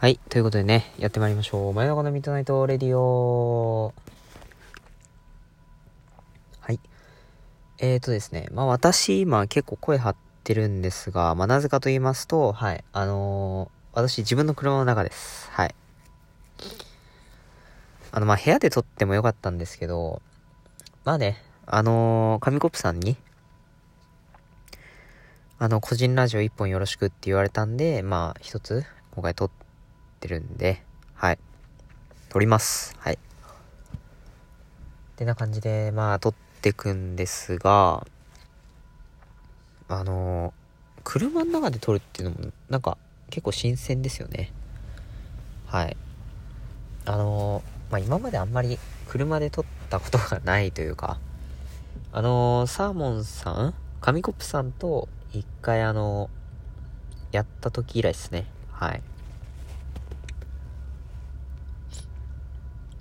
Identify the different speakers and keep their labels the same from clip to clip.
Speaker 1: はい。ということでね、やってまいりましょう。真夜中のミッドナイトレディオ。はい。えーとですね、まあ私、今結構声張ってるんですが、まあなぜかと言いますと、はい。あのー私自分の車の中です。はい。あの、まあ部屋で録ってもよかったんですけど、まあね、あのー紙コップさんに、あの、個人ラジオ一本よろしくって言われたんで、まあ一つ、今回撮っててるんで、はい。撮ります。はい。ってな感じで、まあ撮ってくんですが、あの車の中で撮るっていうのも、なんか、結構新鮮ですよね。はい。あのまあ、今まであんまり車で撮ったことがないというか、あのサーモンさん紙コップさんと一回あのやった時以来ですね。はい。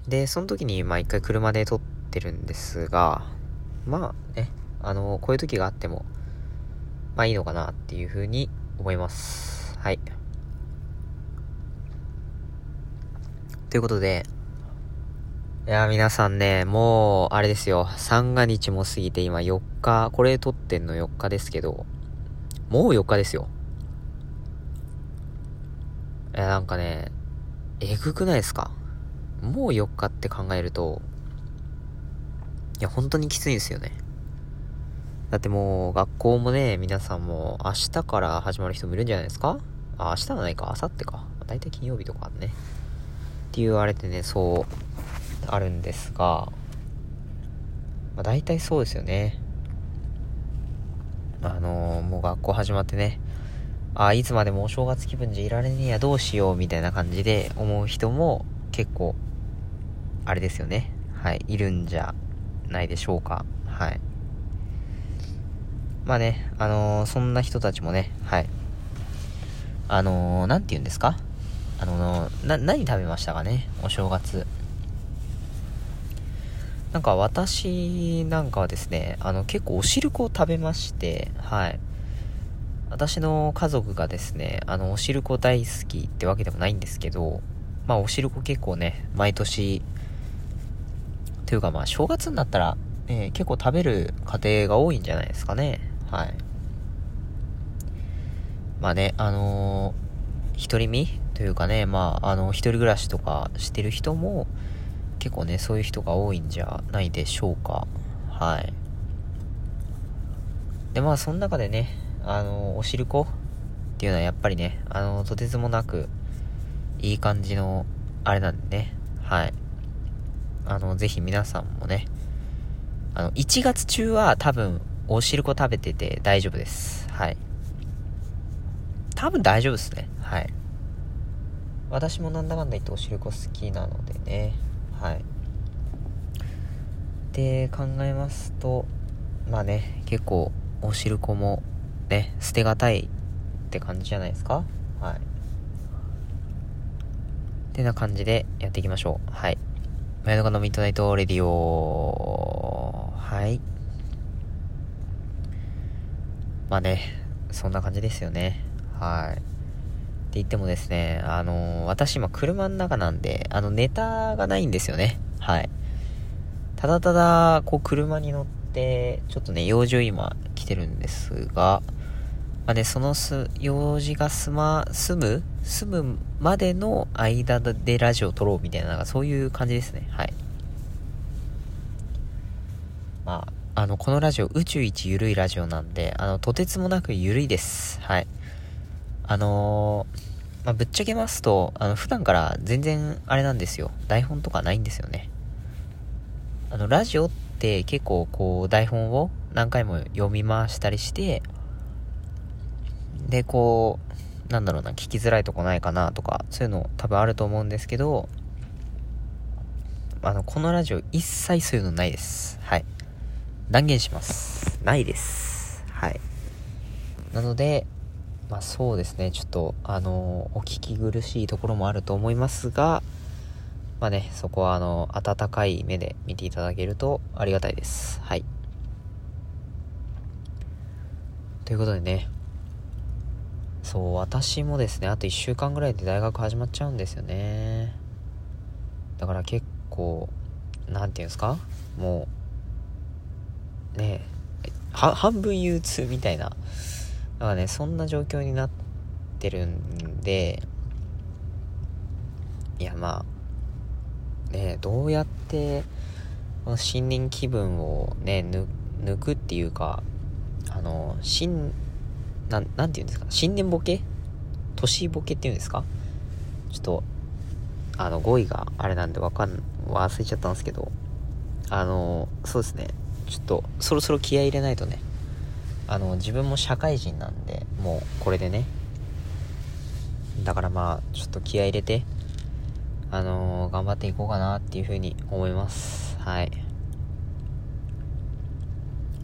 Speaker 1: で、その時に、まあ一回車で撮ってるんですが、まあね、あのこういう時があっても、まあいいのかなっていうふうに思います。はい。ということで、いや、皆さんね、もう、あれですよ。三が日も過ぎて今4日、これ撮ってんの4日ですけど、もう4日ですよ。いや、なんかね、えぐくないですか？もう4日って考えると、いや、本当にきついですよね。だってもう、学校もね、皆さんも明日から始まる人もいるんじゃないですか？あ、明日はないか、明後日か。だいたい金曜日とかね。って言われてね、そう、あるんですが、まあ、大体そうですよね。あのーもう学校始まってね、あ、いつまでもお正月気分じゃいられねえや、どうしよう、みたいな感じで思う人も結構、あれですよね。はい、いるんじゃないでしょうか。はい。まあね、あのーそんな人たちもね、はい。あのーなんて言うんですか？あのーな、何食べましたかね？お正月。なんか私なんかはですね、あの結構お汁粉を食べまして、はい。私の家族がですね、あのお汁粉大好きってわけでもないんですけど、まあお汁粉結構ね、毎年、というかまあ正月になったら、えー結構食べる家庭が多いんじゃないですかね。はい。まあね、あのー独り身というかね、まあ、あの、一人暮らしとかしてる人も、結構ね、そういう人が多いんじゃないでしょうか。はい。で、まあ、その中でね、あの、お汁粉っていうのはやっぱりね、あの、とてつもなく、いい感じの、あれなんでね、はい。あの、ぜひ皆さんもね、あの、1月中は多分、お汁粉食べてて大丈夫です。はい。多分大丈夫ですね。はい。私もなんだかんだ言ってお汁粉好きなのでね。はい。で、考えますと、まあね、結構、お汁粉も、ね、捨てがたいって感じじゃないですかはい。ってな感じでやっていきましょう。はい。真夜中のミッドナイトレディオはい。まあね、そんな感じですよね。はい。って言ってもですね、あのー私今車の中なんで、あの、ネタがないんですよね。はい。ただただ、こう、車に乗って、ちょっとね、用事を今来てるんですが、まあね、そのす、用事が済ま、済む済むまでの間でラジオを録ろうみたいな、なんかそういう感じですね。はい。まあ、あの、このラジオ、宇宙一ゆるいラジオなんで、あの、とてつもなくゆるいです。はい。あのーまあ、ぶっちゃけますと、あの、普段から全然、あれなんですよ。台本とかないんですよね。あの、ラジオって結構、こう、台本を何回も読み回したりして、で、こう、なんだろうな、聞きづらいとこないかなとか、そういうの多分あると思うんですけど、あの、このラジオ一切そういうのないです。はい。断言します。ないです。はい。なので、まあそうですね、ちょっと、あのお聞き苦しいところもあると思いますが、まあね、そこはあの、温かい目で見ていただけるとありがたいです。はい。ということでね、そう私もですねあと1週間ぐらいで大学始まっちゃうんですよね。だから結構何て言うんですか？もうねえ半分憂鬱みたいな。だからねそんな状況になってるんでいやまあねどうやってこの新年気分をね抜くっていうかあの新ななんて言うんですか？新年ボケ？年ボケっていうんですか？ちょっとあの語彙があれなんでわかん忘れちゃったんですけどあのそうですね。ちょっとそろそろ気合い入れないとね。あの自分も社会人なんでもうこれでね。だからまあちょっと気合い入れてあの、頑張っていこうかなっていうふうに思います。はい。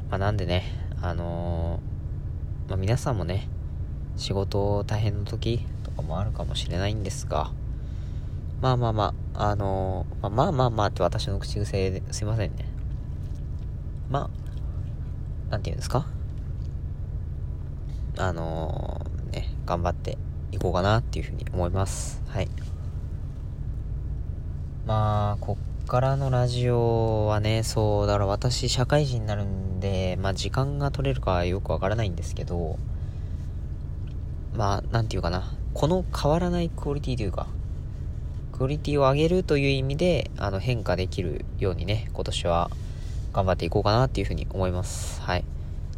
Speaker 1: まあなんでねあのー、まあ皆さんもね仕事大変な時とかもあるかもしれないんですがまあまあまああのー、まあまあまあまあって私の口癖ですいませんねまあなんて言うんですか？あのー、ね、頑張っていこうかなっていうふうに思います。はい。まあ、からのラジオはね、そう、だから私社会人になるんで、まあ時間が取れるかよくわからないんですけど、まあ、なんていうかな、この変わらないクオリティというか、クオリティを上げるという意味で、あの、変化できるようにね、今年は頑張っていこうかなっていうふうに思います。はい。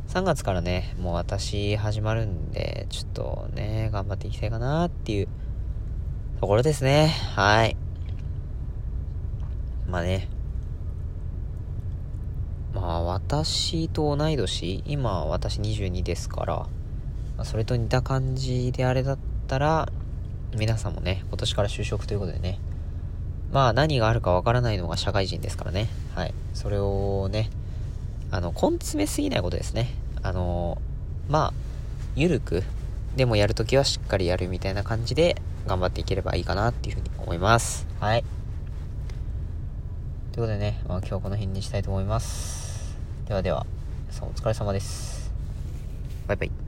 Speaker 1: 3月からね、もう私始まるんで、ちょっとね、頑張っていきたいかなっていうところですね。はい。まあね。まあ私と同い年、今私22ですから、ま、それと似た感じであれだったら、皆さんもね、今年から就職ということでね、まあ何があるかわからないのが社会人ですからね。はい。それをね、あの、根詰めすぎないことですね。あのまあ、ゆるく、でもやるときはしっかりやるみたいな感じで頑張っていければいいかなっていうふうに思います。はい。ということでね、まあ、今日はこの辺にしたいと思います。ではでは、さお疲れ様です。バイバイ。